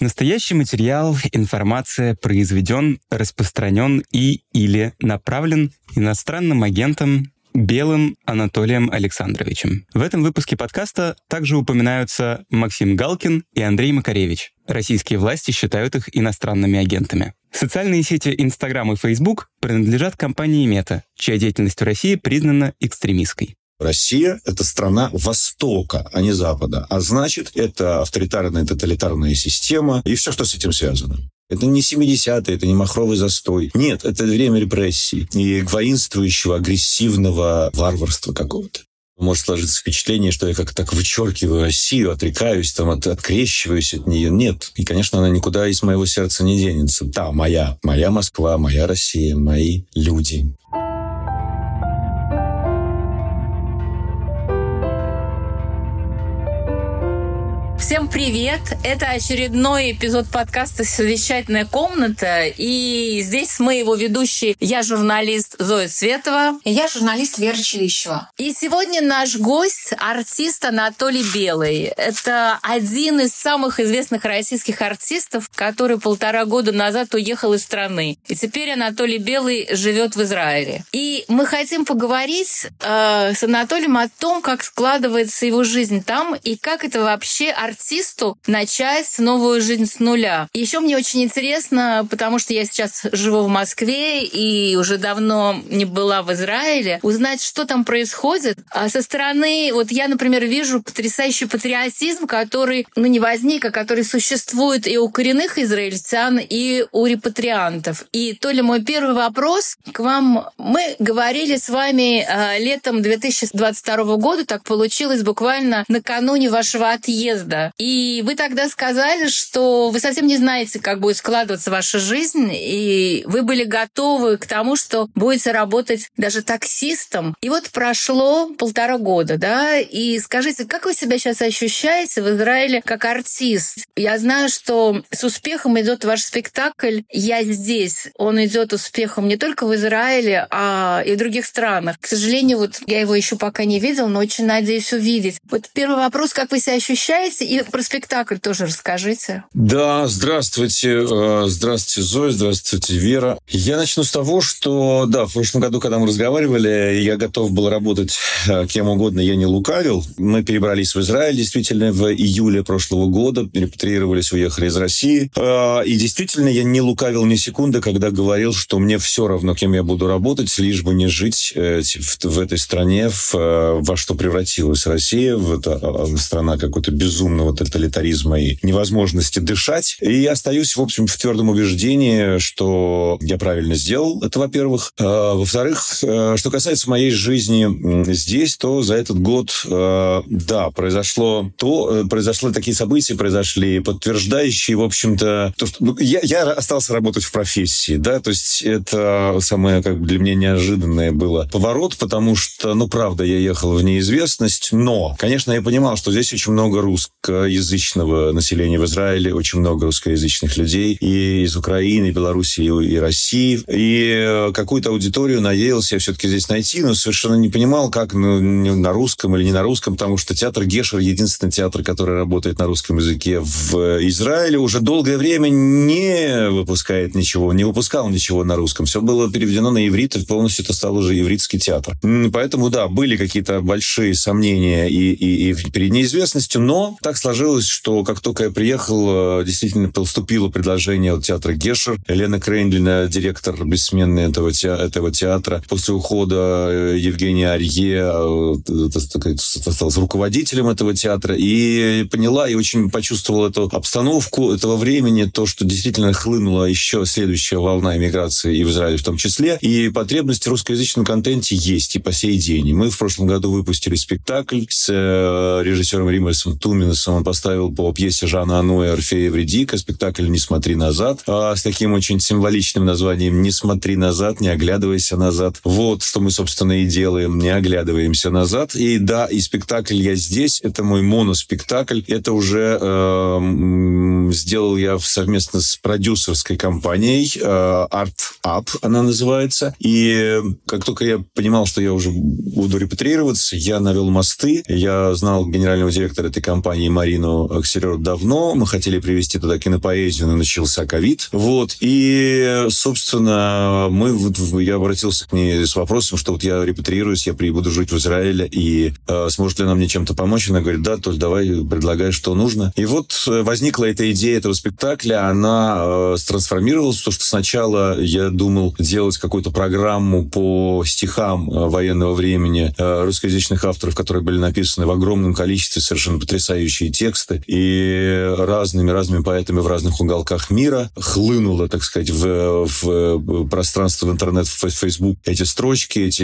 Настоящий материал, информация произведен, распространен и или направлен иностранным агентом Белым Анатолием Александровичем. В этом выпуске подкаста также упоминаются Максим Галкин и Андрей Макаревич. Российские власти считают их иностранными агентами. Социальные сети Instagram и Facebook принадлежат компании Мета, чья деятельность в России признана экстремистской. Россия – это страна Востока, а не Запада. А значит, это авторитарная, тоталитарная система и все, что с этим связано. Это не 70-е, это не махровый застой. Нет, это время репрессий и воинствующего, агрессивного варварства какого-то. Может сложиться впечатление, что я как-то так вычеркиваю Россию, отрекаюсь, там, от, открещиваюсь от нее. Нет. И, конечно, она никуда из моего сердца не денется. Да, моя. Моя Москва, моя Россия, мои люди. Всем привет! Это очередной эпизод подкаста «Совещательная комната». И здесь мы его ведущие. Я журналист Зоя Светова. И я журналист Вера Челищева. И сегодня наш гость – артист Анатолий Белый. Это один из самых известных российских артистов, который полтора года назад уехал из страны. И теперь Анатолий Белый живет в Израиле. И мы хотим поговорить э, с Анатолием о том, как складывается его жизнь там и как это вообще артист артисту начать новую жизнь с нуля. Еще мне очень интересно, потому что я сейчас живу в Москве и уже давно не была в Израиле, узнать, что там происходит. А со стороны, вот я, например, вижу потрясающий патриотизм, который, ну, не возник, а который существует и у коренных израильтян, и у репатриантов. И то ли мой первый вопрос к вам. Мы говорили с вами э, летом 2022 года, так получилось буквально накануне вашего отъезда и вы тогда сказали, что вы совсем не знаете, как будет складываться ваша жизнь, и вы были готовы к тому, что будете работать даже таксистом. И вот прошло полтора года, да, и скажите, как вы себя сейчас ощущаете в Израиле как артист? Я знаю, что с успехом идет ваш спектакль «Я здесь». Он идет успехом не только в Израиле, а и в других странах. К сожалению, вот я его еще пока не видел, но очень надеюсь увидеть. Вот первый вопрос, как вы себя ощущаете? И про спектакль тоже расскажите. Да, здравствуйте. Э, здравствуйте, Зоя, здравствуйте, Вера. Я начну с того, что, да, в прошлом году, когда мы разговаривали, я готов был работать э, кем угодно, я не лукавил. Мы перебрались в Израиль, действительно, в июле прошлого года, репатриировались, уехали из России. Э, и действительно, я не лукавил ни секунды, когда говорил, что мне все равно, кем я буду работать, лишь бы не жить в, этой стране, во что превратилась Россия, в это страна какой-то безумной огромного тоталитаризма и невозможности дышать. И я остаюсь, в общем, в твердом убеждении, что я правильно сделал. Это, во-первых. А, во-вторых, а, что касается моей жизни здесь, то за этот год, а, да, произошло то, э, произошло такие события, произошли, подтверждающие, в общем-то, то, что ну, я, я остался работать в профессии, да, то есть это самое, как бы для меня неожиданное было поворот, потому что, ну, правда, я ехал в неизвестность, но, конечно, я понимал, что здесь очень много русских русскоязычного населения в Израиле, очень много русскоязычных людей и из Украины, и Белоруссии, и России. И э, какую-то аудиторию надеялся я все-таки здесь найти, но совершенно не понимал, как ну, на русском или не на русском, потому что театр Гешер единственный театр, который работает на русском языке в Израиле, уже долгое время не выпускает ничего, не выпускал ничего на русском. Все было переведено на иврит, и полностью это стал уже ивритский театр. Поэтому, да, были какие-то большие сомнения и, и, и перед неизвестностью, но так сложилось, что как только я приехал, э, действительно поступило предложение от театра Гешер. Елена Крейндлина, директор бессменный этого, этого театра. После ухода э, Евгения Арье э, стал руководителем этого театра. И поняла, и очень почувствовала эту обстановку этого времени, то, что действительно хлынула еще следующая волна иммиграции и в Израиле в том числе. И потребность в русскоязычном контенте есть и по сей день. Мы в прошлом году выпустили спектакль с режиссером Римасом Туминосом он поставил по пьесе Жана Ануэ «Орфея Евредика» спектакль «Не смотри назад» а с таким очень символичным названием «Не смотри назад, не оглядывайся назад». Вот что мы, собственно, и делаем, не оглядываемся назад. И да, и спектакль «Я здесь» — это мой моноспектакль. Это уже э, сделал я совместно с продюсерской компанией э, Art Up, она называется. И как только я понимал, что я уже буду репатриироваться, я навел мосты. Я знал генерального директора этой компании Марину Аксерер давно. Мы хотели привести туда кинопоэзию, но начался ковид. Вот. И, собственно, мы, я обратился к ней с вопросом, что вот я репатриируюсь, я буду жить в Израиле, и э, сможет ли она мне чем-то помочь? Она говорит, да, Толь, давай, предлагай, что нужно. И вот э, возникла эта идея этого спектакля, она э, трансформировалась, потому что сначала я думал делать какую-то программу по стихам э, военного времени э, русскоязычных авторов, которые были написаны в огромном количестве, совершенно потрясающие тексты, и разными-разными поэтами в разных уголках мира хлынуло, так сказать, в, в пространство, в интернет, в Facebook эти строчки, эти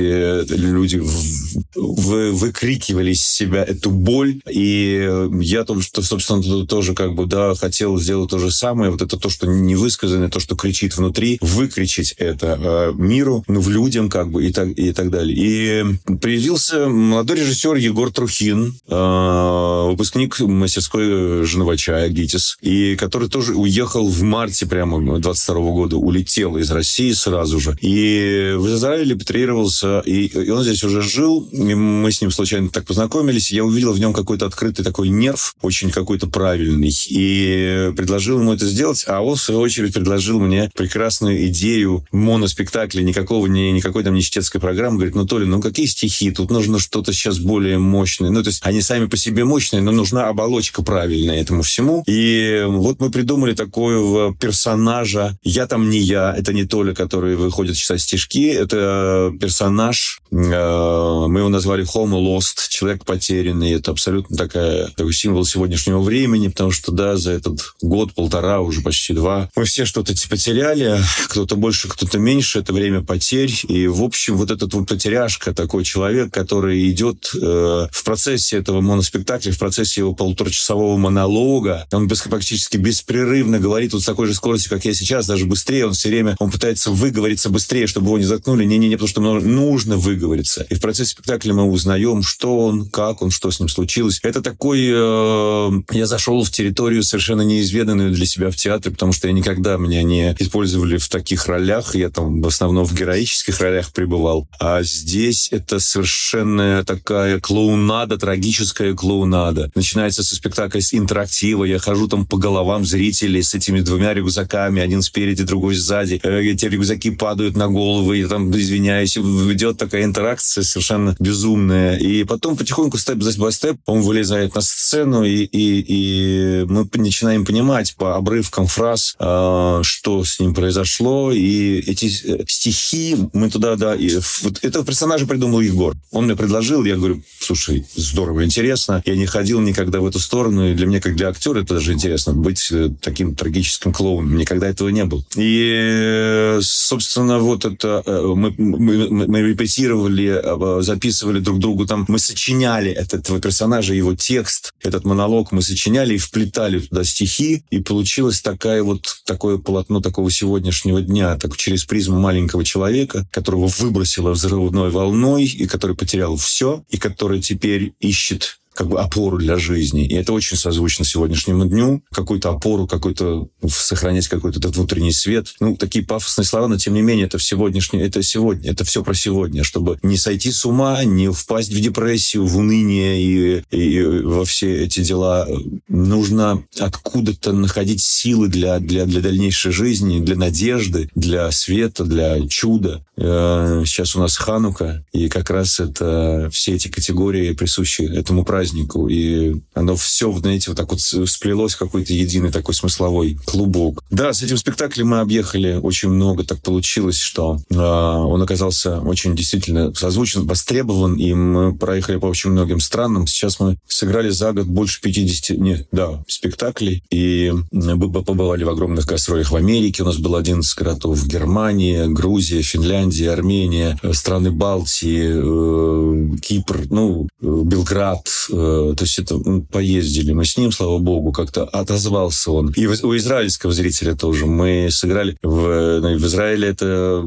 люди в, выкрикивали из себя эту боль, и я, собственно, тоже как бы, да, хотел сделать то же самое, вот это то, что не высказано, то, что кричит внутри, выкричить это э, миру, ну, в людям, как бы, и так, и так далее. И появился молодой режиссер Егор Трухин, э, выпускник мастерской Женовача, ГИТИС, и который тоже уехал в марте прямо 22 года, улетел из России сразу же. И в Израиле репатриировался, и, и он здесь уже жил, и мы с ним случайно так познакомились, я увидел в нем какой-то открытый такой нерв, очень какой-то правильный, и предложил ему это сделать, а он, в свою очередь, предложил мне прекрасную идею моноспектакля, никакого, ни, никакой там не чтецкой программы. Говорит, ну, Толя, ну какие стихи? Тут нужно что-то сейчас более мощное. Ну, то есть они сами по себе мощные, но нужна оболочка правильная этому всему. И вот мы придумали такого персонажа. Я там не я, это не Толя, который выходит читать стишки, это персонаж, э, мы его назвали Homo Lost, человек потерянный. Это абсолютно такая, такой символ сегодняшнего времени, потому что, да, за этот год-полтора, уже почти два, мы все что-то потеряли, кто-то больше, кто-то меньше, это время потерь. И, в общем, вот этот вот потеряшка, такой человек, который идет э, в процессе этого моноспектакля, в процессе его полуторачасового монолога, он практически беспрерывно говорит вот с такой же скоростью, как я сейчас, даже быстрее, он все время, он пытается выговориться быстрее, чтобы его не заткнули. Не-не-не, потому что нужно выговориться. И в процессе спектакля мы узнаем, что он, как он, что с ним случилось. Это такой... Э, я зашел в территорию совершенно неизведанную для себя в театре, потому что я никогда меня не использовали в таких ролях. Я там в основном в героических ролях пребывал. А здесь это совершенно такая клоунада, трагическая клоунада. Начинается со спектакля с интерактива. Я хожу там по головам зрителей с этими двумя рюкзаками, один спереди, другой сзади. Э, эти рюкзаки падают на головы, я там извиняюсь. Идет такая интеракция совершенно безумная. И потом потихоньку, степ-за-степ, он вылезает на сцену, и, и, и мы начинаем понимать по обрывкам фраз, э, что с ним произошло, и эти э, стихи мы туда, да, и вот этого персонажа придумал Егор. Он мне предложил, я говорю, слушай, здорово, интересно. Я не ходил никогда в эту сторону, и для меня, как для актера, это даже интересно, быть э, таким трагическим клоуном. Никогда этого не был. И, собственно, вот это мы, мы, мы репетировали, записывали друг другу там, мы сочиняли этого персонажа, его текст, этот монолог мы сочиняли и вплетали туда стихи, и получилось такая вот такое полотно такого сегодняшнего дня, так через призму маленького человека, которого выбросило взрывной волной, и который потерял все, и который теперь ищет как бы опору для жизни. И это очень созвучно сегодняшнему дню. Какую-то опору, какой-то сохранять какой-то этот внутренний свет. Ну, такие пафосные слова, но тем не менее это сегодняшнее, это сегодня, это все про сегодня, чтобы не сойти с ума, не впасть в депрессию, в уныние и, и во все эти дела. Нужно откуда-то находить силы для, для, для дальнейшей жизни, для надежды, для света, для чуда. Э, сейчас у нас Ханука, и как раз это все эти категории присущи этому празднику празднику, и оно все, знаете, вот так вот сплелось какой-то единый такой смысловой клубок. Да, с этим спектаклем мы объехали очень много, так получилось, что э, он оказался очень действительно созвучен, востребован, и мы проехали по очень многим странам. Сейчас мы сыграли за год больше 50, нет, да, спектаклей, и мы побывали в огромных гастролях в Америке, у нас было 11 городов Германии, Грузия, Финляндия, Армения, э, страны Балтии, э, Кипр, ну, э, Белград, то есть это мы поездили мы с ним, слава богу, как-то отозвался он. И у израильского зрителя тоже. Мы сыграли в, ну, в Израиле это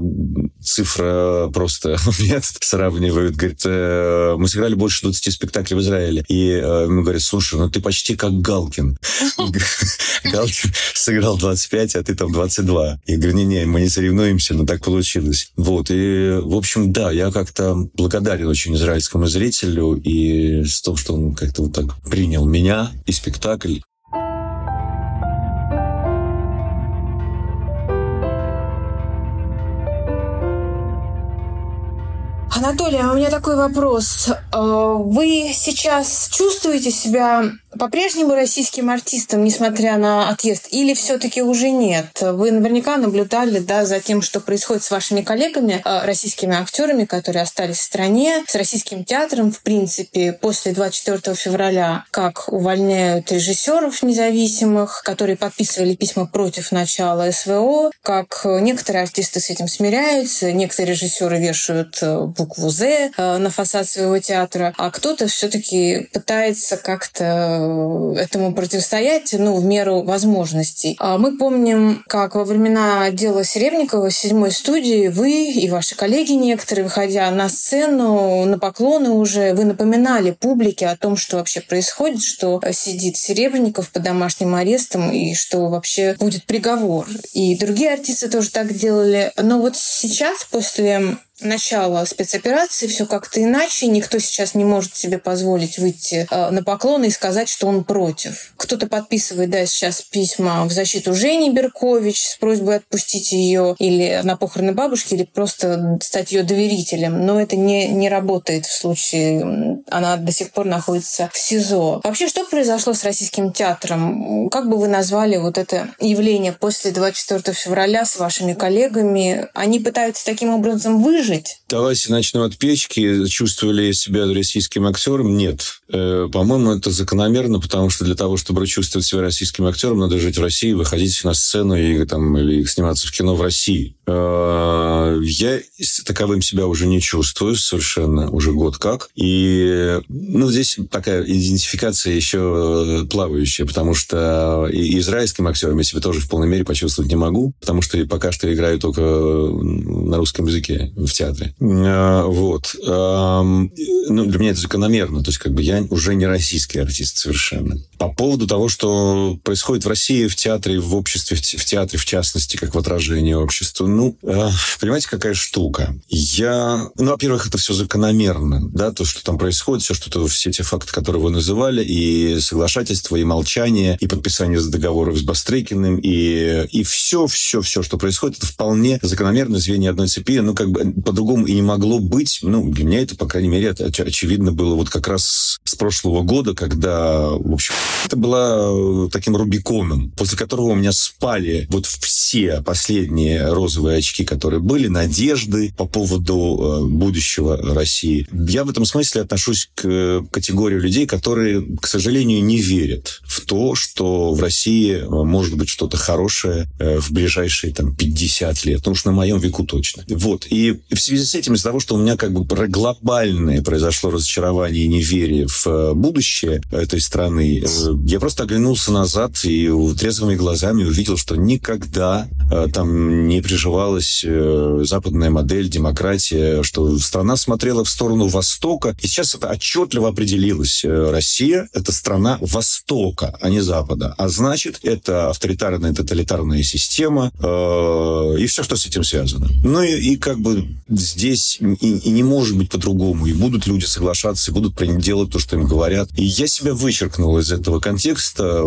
цифра просто нет, сравнивают. Говорит, э, мы сыграли больше 20 спектаклей в Израиле. И э, ему говорят, слушай, ну ты почти как Галкин. Галкин сыграл 25, а ты там 22. Я говорю, не-не, мы не соревнуемся, но так получилось. Вот, и, в общем, да, я как-то благодарен очень израильскому зрителю и с том, что он как-то вот так принял меня и спектакль. Анатолий, а у меня такой вопрос. Э, вы сейчас чувствуете себя по-прежнему российским артистом, несмотря на отъезд, или все-таки уже нет? Вы наверняка наблюдали да, за тем, что происходит с вашими коллегами, э, российскими актерами, которые остались в стране, с российским театром, в принципе, после 24 февраля, как увольняют режиссеров независимых, которые подписывали письма против начала СВО, как некоторые артисты с этим смиряются, некоторые режиссеры вешают э, букву «З» э, на фасад своего театра, а кто-то все-таки пытается как-то этому противостоять, ну, в меру возможностей. А мы помним, как во времена дела Серебникова, седьмой студии, вы и ваши коллеги некоторые, выходя на сцену, на поклоны уже, вы напоминали публике о том, что вообще происходит, что сидит Серебренников под домашним арестом и что вообще будет приговор. И другие артисты тоже так делали. Но вот сейчас, после начала спецоперации все как-то иначе. Никто сейчас не может себе позволить выйти э, на поклоны и сказать, что он против. Кто-то подписывает, да, сейчас письма в защиту Жени Беркович с просьбой отпустить ее или на похороны бабушки, или просто стать ее доверителем. Но это не, не работает в случае, она до сих пор находится в СИЗО. Вообще, что произошло с российским театром? Как бы вы назвали вот это явление после 24 февраля с вашими коллегами? Они пытаются таким образом выжить жить? Давайте начнем от печки. Чувствовали ли себя российским актером? Нет. Э, по-моему, это закономерно, потому что для того, чтобы чувствовать себя российским актером, надо жить в России, выходить на сцену и, там, или сниматься в кино в России. Э, я таковым себя уже не чувствую совершенно, уже год как. И ну, здесь такая идентификация еще плавающая, потому что и израильским актером я себя тоже в полной мере почувствовать не могу, потому что пока что играю только на русском языке в театре. Э, вот. Ну, для меня это закономерно. То есть, как бы я уже не российский артист совершенно. По поводу того, что происходит в России, в театре, в обществе, в театре, в частности, как в отражении общества, ну, э, понимаете, какая штука? Я... Ну, во-первых, это все закономерно, да, то, что там происходит, все, что-то, все те факты, которые вы называли, и соглашательство, и молчание, и подписание договоров с Бастрыкиным, и, и все, все, все, что происходит, это вполне закономерно звенья одной цепи. Ну, как бы по-другому и не могло быть. Ну, для меня это, по крайней мере, это очевидно было вот как раз с прошлого года, когда, в общем, это было э, таким Рубиконом, после которого у меня спали вот все последние розовые очки, которые были, надежды по поводу э, будущего России. Я в этом смысле отношусь к категории людей, которые, к сожалению, не верят в то, что в России э, может быть что-то хорошее в ближайшие там 50 лет. Ну уж на моем веку точно. Вот. И в связи с этим, из-за того, что у меня как бы глобальное произошло разочарование и неверие в будущее этой страны, я просто оглянулся назад и трезвыми глазами увидел, что никогда э, там не приживалась э, западная модель, демократия, что страна смотрела в сторону Востока. И сейчас это отчетливо определилось. Э, Россия — это страна Востока, а не Запада. А значит, это авторитарная, тоталитарная система и все, что с этим связано. Ну и, и как бы здесь и, и не может быть по-другому. И будут люди соглашаться, и будут делать то, что им говорят. И я себя вычеркнул из этого контекста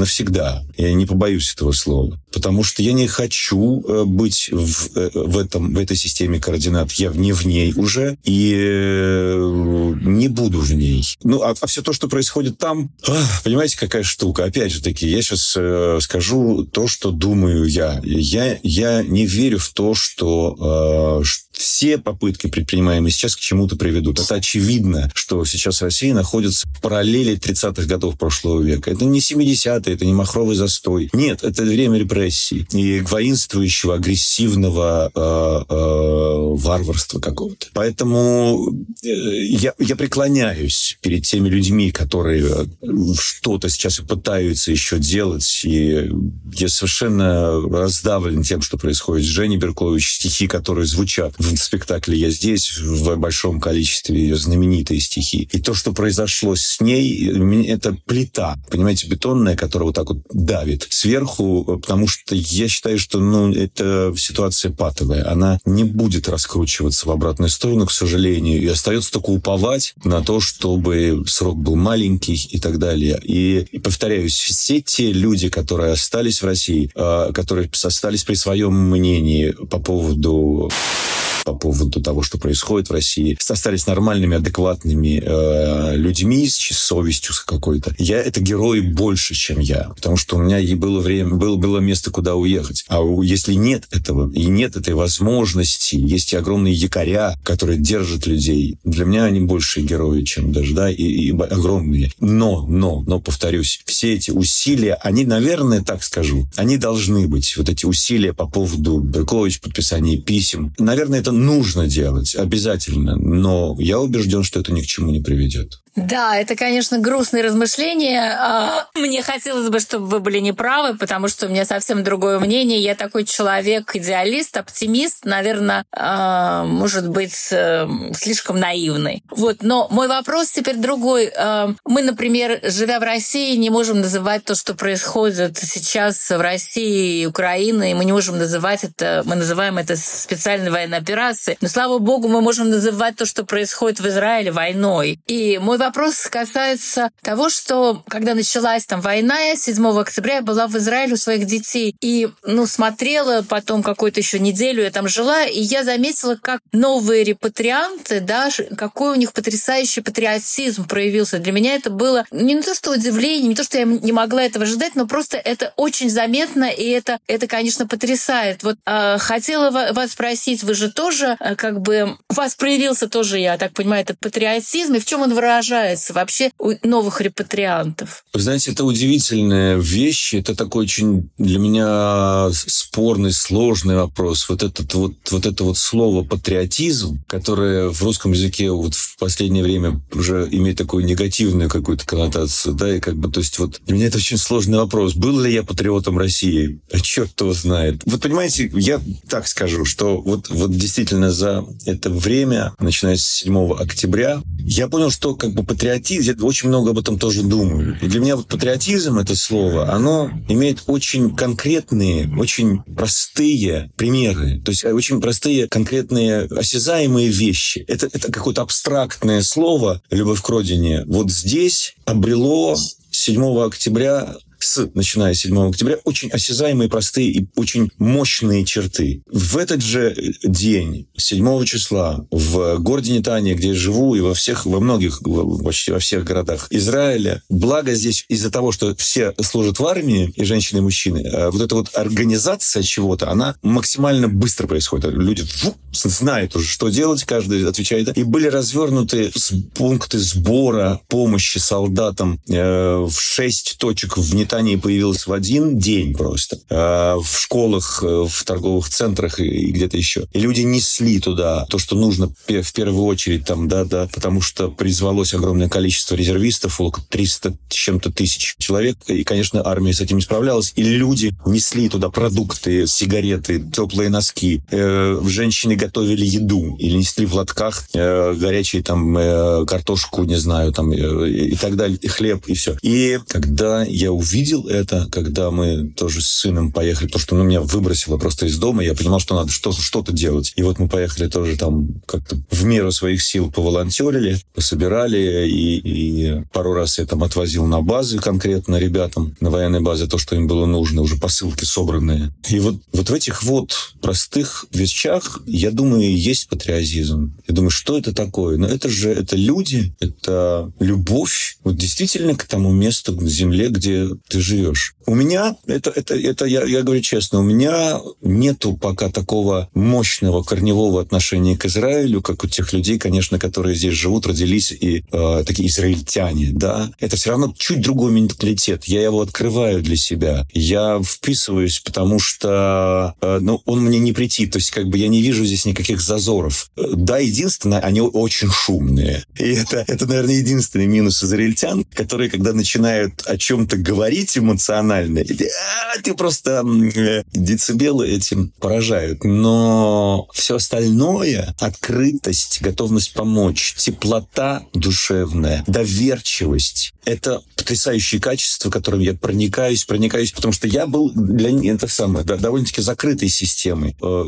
навсегда. Я не побоюсь этого слова. Потому что я не хочу э, быть в, э, в, этом, в этой системе координат. Я не в ней уже и э, не буду в ней. Ну, а, а все то, что происходит там, ах, понимаете, какая штука. Опять же таки, я сейчас скажу то, что думаю я. Я, я не верю в то, что все попытки, предпринимаемые сейчас, к чему-то приведут. Это очевидно, что сейчас Россия находится в параллели 30-х годов прошлого века. Это не 70-е, это не махровый застой. Нет, это время репрессий и воинствующего, агрессивного э, э, варварства какого-то. Поэтому э, я, я преклоняюсь перед теми людьми, которые что-то сейчас пытаются еще делать, и я совершенно раздавлен тем, что происходит с Женей Беркович, стихи, которые звучат в спектакле «Я здесь» в большом количестве ее знаменитые стихи. И то, что произошло с ней, это плита, понимаете, бетонная, которая вот так вот давит сверху, потому что я считаю, что ну, это ситуация патовая. Она не будет раскручиваться в обратную сторону, к сожалению, и остается только уповать на то, чтобы срок был маленький и так далее. И, и повторяюсь, все те люди, которые остались в России, э, которые остались при своем мнении по поводу по поводу того, что происходит в России, остались нормальными, адекватными э, людьми с совестью какой-то. Я это герои больше, чем я, потому что у меня и было время, было, было место, куда уехать. А если нет этого, и нет этой возможности, есть и огромные якоря, которые держат людей, для меня они больше герои, чем даже, да, и, и огромные. Но, но, но, повторюсь, все эти усилия, они, наверное, так скажу, они должны быть, вот эти усилия по поводу Беркович, подписания писем, наверное, это нужно делать обязательно, но я убежден, что это ни к чему не приведет. Да, это, конечно, грустные размышления. А, мне хотелось бы, чтобы вы были неправы, потому что у меня совсем другое мнение. Я такой человек, идеалист, оптимист, наверное, а, может быть, э, слишком наивный. Вот, но мой вопрос теперь другой. А, мы, например, живя в России, не можем называть то, что происходит сейчас в России и Украине, и мы не можем называть это, мы называем это специальной военной операцией. Но, слава богу, мы можем называть то, что происходит в Израиле, войной. И мой вопрос касается того, что когда началась там война, я 7 октября я была в Израиле у своих детей и ну, смотрела потом какую-то еще неделю, я там жила, и я заметила, как новые репатрианты, да, какой у них потрясающий патриотизм проявился. Для меня это было не то, что удивление, не то, что я не могла этого ожидать, но просто это очень заметно, и это, это конечно, потрясает. Вот э, хотела вас спросить, вы же тоже, э, как бы, у вас проявился тоже, я так понимаю, этот патриотизм, и в чем он выражается вообще у новых репатриантов? Вы знаете, это удивительная вещь. Это такой очень для меня спорный, сложный вопрос. Вот, этот, вот, вот это вот слово «патриотизм», которое в русском языке вот в последнее время уже имеет такую негативную какую-то коннотацию, да, и как бы, то есть вот для меня это очень сложный вопрос. Был ли я патриотом России? А черт его знает. Вот понимаете, я так скажу, что вот, вот действительно за это время, начиная с 7 октября, я понял, что как бы патриотизм, я очень много об этом тоже думаю. И для меня вот патриотизм, это слово, оно имеет очень конкретные, очень простые примеры. То есть э, очень простые, конкретные, осязаемые вещи. Это, это какое-то абстрактное слово «любовь к родине». Вот здесь обрело 7 октября с, начиная с 7 октября, очень осязаемые, простые и очень мощные черты. В этот же день, 7 числа, в городе Нетания, где я живу, и во всех, во многих, почти во всех городах Израиля, благо здесь из-за того, что все служат в армии, и женщины, и мужчины, э, вот эта вот организация чего-то, она максимально быстро происходит. Люди фу, знают уже, что делать, каждый отвечает. И были развернуты пункты сбора помощи солдатам э, в шесть точек в Нетании Британии появилась в один день просто. Э, в школах, э, в торговых центрах и где-то еще. И люди несли туда то, что нужно в первую очередь там, да, да, потому что призвалось огромное количество резервистов, около 300 с чем-то тысяч человек. И, конечно, армия с этим не справлялась. И люди несли туда продукты, сигареты, теплые носки. Э, женщины готовили еду или несли в лотках горячие там картошку, не знаю, там и так далее, и хлеб, и все. И когда я увидел увидел это, когда мы тоже с сыном поехали, то, что ну, меня выбросило просто из дома, я понимал, что надо что- что-то делать. И вот мы поехали тоже там как-то в меру своих сил поволонтерили, пособирали, и, и пару раз я там отвозил на базы конкретно ребятам, на военной базе то, что им было нужно, уже посылки собранные. И вот, вот в этих вот простых вещах, я думаю, есть патриотизм. Я думаю, что это такое? Но это же, это люди, это любовь, вот действительно к тому месту, к земле, где ты живешь. У меня, это, это, это я, я говорю честно, у меня нету пока такого мощного корневого отношения к Израилю, как у тех людей, конечно, которые здесь живут, родились и э, такие израильтяне, да. Это все равно чуть другой менталитет. Я его открываю для себя. Я вписываюсь, потому что, э, ну, он мне не прийти. То есть, как бы я не вижу здесь никаких зазоров. Да, единственное, они очень шумные. И это, это наверное, единственный минус израильтян, которые, когда начинают о чем-то говорить, давить эмоционально, а, ты просто э, децибелы этим поражают. Но все остальное, открытость, готовность помочь, теплота душевная, доверчивость, это потрясающие качества, которым я проникаюсь, проникаюсь, потому что я был для них, это самое, довольно-таки закрытой системой э,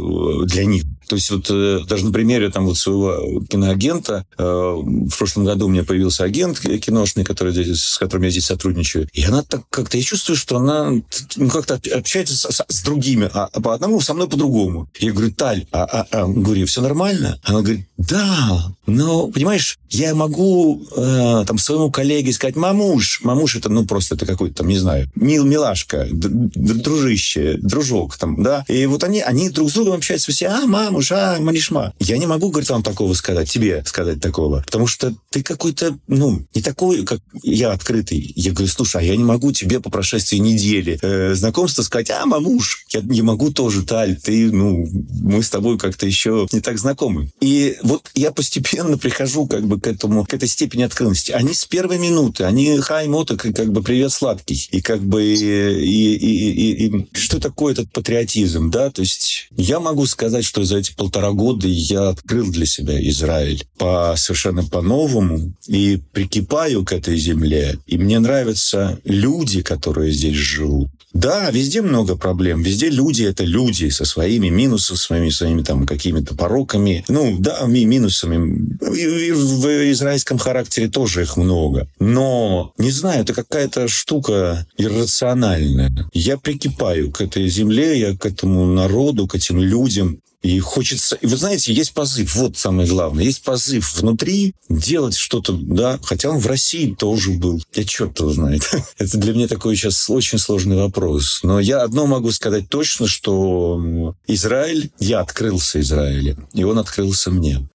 для них. То есть вот э, даже на примере там вот своего киноагента, э, в прошлом году у меня появился агент киношный, который здесь, с которым я здесь сотрудничаю, и она так как-то, я чувствую, что она ну, как-то общается с, с другими, а по одному со мной по-другому. Я говорю, Таль, а, а, а говорю, все нормально? Она говорит, да, но, понимаешь, я могу э, там своему коллеге сказать, мамуш, мамуш это, ну, просто это какой-то там, не знаю, мил, милашка, дружище, дружок там, да, и вот они, они друг с другом общаются все, а, мамуш, а, манишма. Я не могу, говорит, вам такого сказать, тебе сказать такого, потому что ты какой-то, ну, не такой, как я открытый. Я говорю, слушай, а я не могу тебе по прошествии недели э, знакомства сказать, а, мамуш, я не могу тоже, Таль, ты, ну, мы с тобой как-то еще не так знакомы. И вот я постепенно прихожу как бы к этому, к этой степени открытости. Они с первой минуты, они хай моток, как бы привет сладкий. И как бы и, и, и, и, и что такое этот патриотизм, да? То есть я могу сказать, что за эти полтора года я открыл для себя Израиль по совершенно по-новому и прикипаю к этой земле. И мне нравятся люди, которые здесь живут. Да, везде много проблем. Везде люди — это люди со своими минусами, своими, своими там какими-то пороками. Ну, да, минусами. И в израильском характере тоже их много. Но, не знаю, это какая-то штука иррациональная. Я прикипаю к этой земле, я к этому народу, к этим людям. И хочется... И вы знаете, есть позыв, вот самое главное. Есть позыв внутри делать что-то, да, хотя он в России тоже был. Я черт его знает. Это для меня такой сейчас очень сложный вопрос. Но я одно могу сказать точно, что Израиль, я открылся Израиле, и он открылся мне.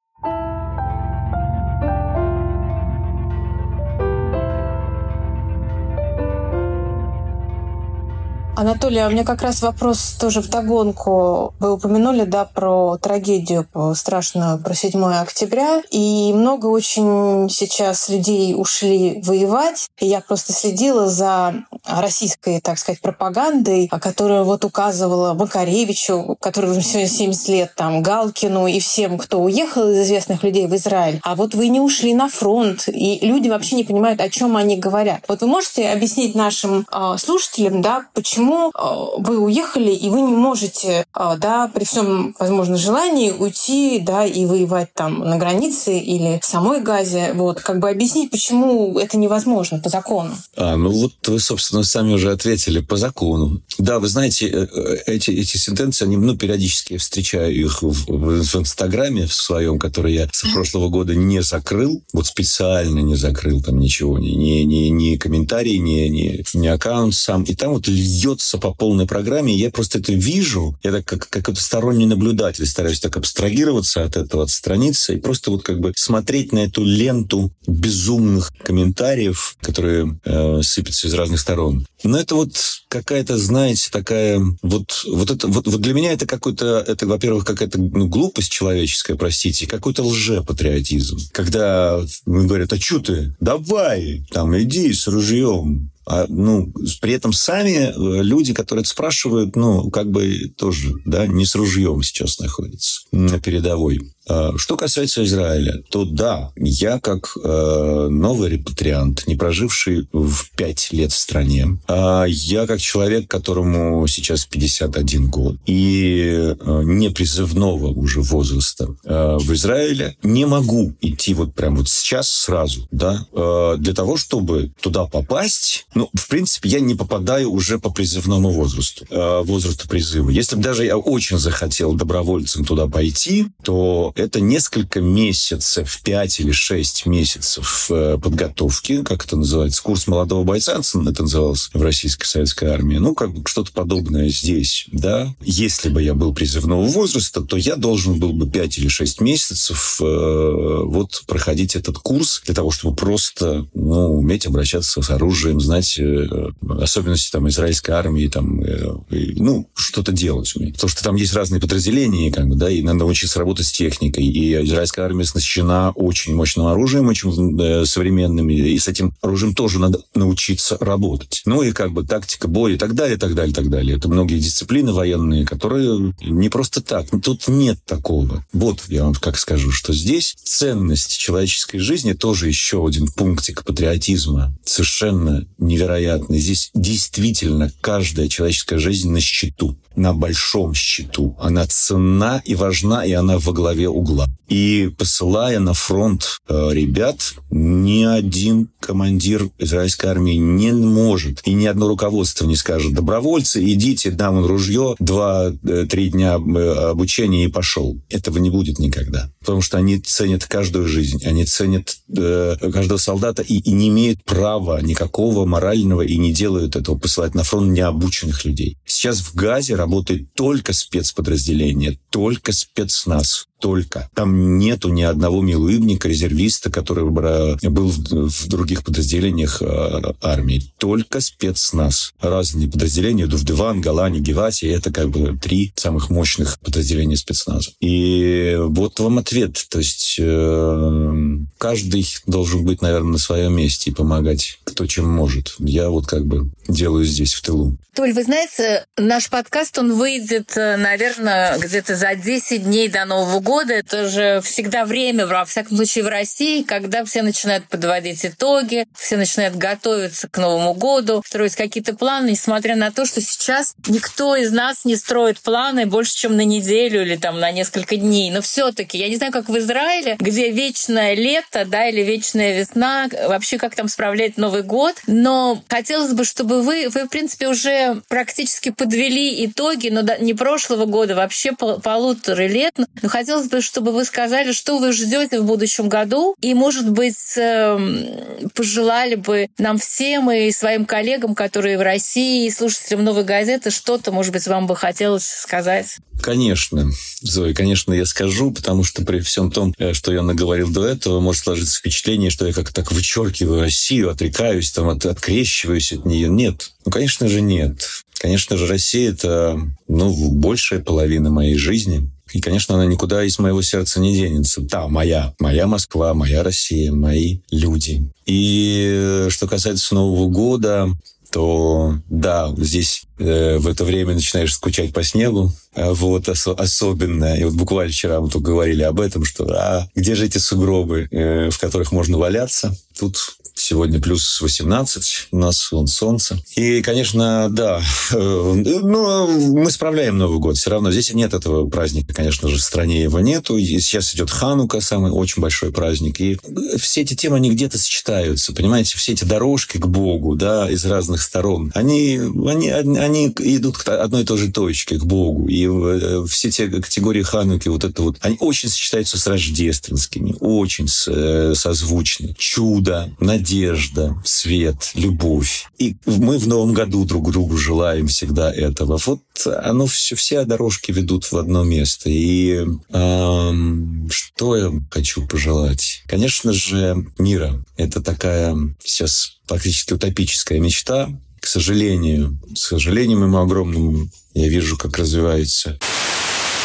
Анатолий, а у меня как раз вопрос тоже в догонку. Вы упомянули, да, про трагедию страшную, про 7 октября. И много очень сейчас людей ушли воевать. И я просто следила за российской, так сказать, пропагандой, которая вот указывала Макаревичу, который уже сегодня 70 лет, там, Галкину и всем, кто уехал из известных людей в Израиль. А вот вы не ушли на фронт, и люди вообще не понимают, о чем они говорят. Вот вы можете объяснить нашим э, слушателям, да, почему почему э, вы уехали, и вы не можете, э, да, при всем, возможно, желании уйти, да, и воевать там на границе или в самой Газе. Вот, как бы объяснить, почему это невозможно по закону. А, ну вот вы, собственно, сами уже ответили по закону. Да, вы знаете, э, эти, эти сентенции, они, ну, периодически я встречаю их в, в, в Инстаграме в своем, который я с прошлого года не закрыл, вот специально не закрыл там ничего, ни, ни, ни, ни комментарий, ни, ни, ни аккаунт сам. И там вот льет льется по полной программе. Я просто это вижу. Я так как, как сторонний наблюдатель стараюсь так абстрагироваться от этого, отстраниться и просто вот как бы смотреть на эту ленту безумных комментариев, которые э, сыпятся из разных сторон. Но это вот какая-то, знаете, такая вот вот это вот, вот для меня это какой-то это, во-первых, какая-то ну, глупость человеческая, простите, какой-то лжепатриотизм. Когда мы говорят, а что ты? Давай, там, иди с ружьем, ну, при этом сами э, люди, которые это спрашивают, ну, как бы тоже, да, не с ружьем сейчас находятся на передовой. А, что касается Израиля, то да, я как э, новый репатриант, не проживший в пять лет в стране, э, я как человек, которому сейчас 51 год, и э, не призывного уже возраста э, в Израиле, не могу идти вот прямо вот сейчас сразу, да, э, для того, чтобы туда попасть, ну, в принципе, я не попадаю уже по призывному возрасту, э, возрасту призыва. Если бы даже я очень захотел добровольцем туда пойти, то это несколько месяцев, 5 или 6 месяцев э, подготовки, как это называется, курс молодого бойца, это называлось в Российской Советской Армии. Ну, как бы что-то подобное здесь, да. Если бы я был призывного возраста, то я должен был бы 5 или 6 месяцев э, вот проходить этот курс для того, чтобы просто, ну, уметь обращаться с оружием, знать э, особенности там израильской армии, там, э, и, ну, что-то делать уметь. Потому что там есть разные подразделения, как бы, да, и надо учиться работать с техникой, техникой. И израильская армия оснащена очень мощным оружием, очень э, современным. И с этим оружием тоже надо научиться работать. Ну и как бы тактика боя и так далее, и так далее, и так далее. Это многие дисциплины военные, которые не просто так. Тут нет такого. Вот я вам как скажу, что здесь ценность человеческой жизни тоже еще один пунктик патриотизма. Совершенно невероятный. Здесь действительно каждая человеческая жизнь на счету на большом счету. Она ценна и важна, и она во главе угла. И посылая на фронт э, ребят, ни один командир израильской армии не может, и ни одно руководство не скажет, добровольцы, идите, дам ружье, два-три дня э, обучения и пошел. Этого не будет никогда. Потому что они ценят каждую жизнь, они ценят э, каждого солдата и, и не имеют права никакого морального и не делают этого посылать на фронт необученных людей. Сейчас в Газе работает только спецподразделение, только спецназ только. Там нету ни одного милуибника, резервиста, который был в других подразделениях э, армии. Только спецназ. Разные подразделения, Дувдеван, Галани, Гевати, это как бы три самых мощных подразделения спецназа. И вот вам ответ. То есть э, каждый должен быть, наверное, на своем месте и помогать, кто чем может. Я вот как бы делаю здесь, в тылу. Толь, вы знаете, наш подкаст, он выйдет, э, наверное, где-то за 10 дней до Нового года. Это же всегда время, во всяком случае, в России, когда все начинают подводить итоги, все начинают готовиться к Новому году, строить какие-то планы, несмотря на то, что сейчас никто из нас не строит планы больше, чем на неделю или там на несколько дней. Но все-таки, я не знаю, как в Израиле, где вечное лето, да, или вечная весна, вообще как там справлять Новый год. Но хотелось бы, чтобы вы, вы, в принципе, уже практически подвели итоги, но не прошлого года, вообще полутора лет. Но хотелось бы, чтобы вы сказали, что вы ждете в будущем году, и, может быть, эм, пожелали бы нам всем и своим коллегам, которые в России, и слушателям «Новой газеты», что-то, может быть, вам бы хотелось сказать? Конечно, Зоя, конечно, я скажу, потому что при всем том, э, что я наговорил до этого, может сложиться впечатление, что я как-то так вычеркиваю Россию, отрекаюсь, там, от, открещиваюсь от нее. Нет. Ну, конечно же, нет. Конечно же, Россия – это ну, большая половина моей жизни. И, конечно, она никуда из моего сердца не денется. Да, моя. Моя Москва, моя Россия, мои люди. И э, что касается Нового года, то да, здесь э, в это время начинаешь скучать по снегу, э, вот ос- особенно. И вот буквально вчера мы тут говорили об этом, что а где же эти сугробы, э, в которых можно валяться? Тут Сегодня плюс 18, у нас вон солнце. И, конечно, да, э, ну, мы справляем Новый год. Все равно здесь нет этого праздника, конечно же, в стране его нету. И сейчас идет Ханука, самый очень большой праздник. И все эти темы, они где-то сочетаются. Понимаете, все эти дорожки к Богу, да, из разных сторон, они, они, они идут к одной и той же точке, к Богу. И э, все те категории Хануки, вот это вот, они очень сочетаются с рождественскими, очень э, созвучны. Чудо, надежда, надежда, свет, любовь. И мы в Новом году друг другу желаем всегда этого. Вот оно все, все дорожки ведут в одно место. И эм, что я хочу пожелать? Конечно же, мира. Это такая сейчас практически утопическая мечта. К сожалению, к сожалению моему огромному, я вижу, как развивается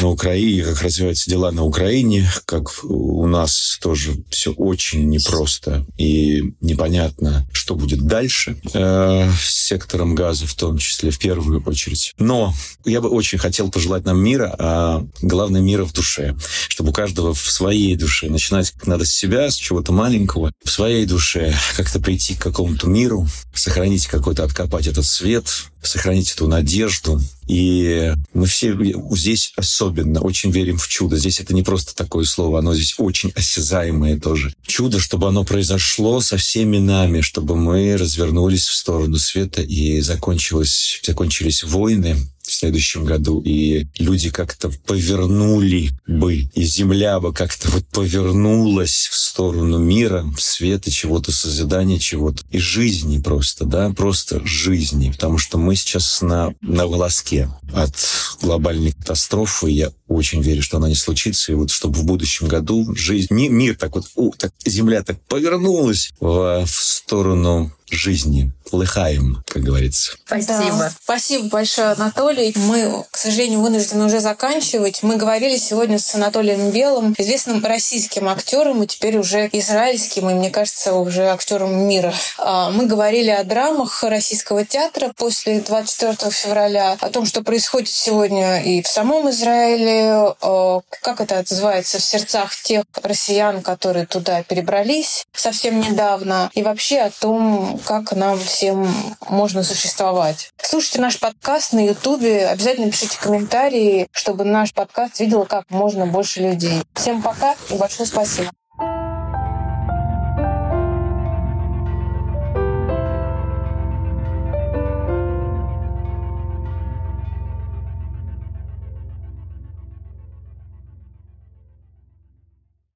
на Украине, как развиваются дела на Украине, как у нас тоже все очень непросто и непонятно, что будет дальше э, с сектором газа в том числе, в первую очередь. Но я бы очень хотел пожелать нам мира, а главное мира в душе, чтобы у каждого в своей душе начинать надо с себя, с чего-то маленького, в своей душе как-то прийти к какому-то миру, сохранить какой-то, откопать этот свет, сохранить эту надежду. И мы все здесь особенно очень верим в чудо. Здесь это не просто такое слово, оно здесь очень осязаемое тоже. Чудо, чтобы оно произошло со всеми нами, чтобы мы развернулись в сторону света и закончилось, закончились войны, в следующем году, и люди как-то повернули бы, и земля бы как-то вот повернулась в сторону мира, в света, чего-то, созидания чего-то, и жизни просто, да, просто жизни, потому что мы сейчас на, на волоске от глобальной катастрофы. Я очень верю, что она не случится. И вот чтобы в будущем году жизнь, мир так вот, у, так, земля так повернулась в, в сторону жизни. Лыхаем, как говорится. Спасибо. Да. Спасибо большое, Анатолий. Мы, к сожалению, вынуждены уже заканчивать. Мы говорили сегодня с Анатолием Белым, известным российским актером и теперь уже израильским, и, мне кажется, уже актером мира. А, мы говорили о драмах российского театра после 24 февраля, о том, что происходит сегодня и в самом Израиле, как это отзывается в сердцах тех россиян, которые туда перебрались совсем недавно, и вообще о том, как нам всем можно существовать. Слушайте наш подкаст на Ютубе. Обязательно пишите комментарии, чтобы наш подкаст видел как можно больше людей. Всем пока и большое спасибо.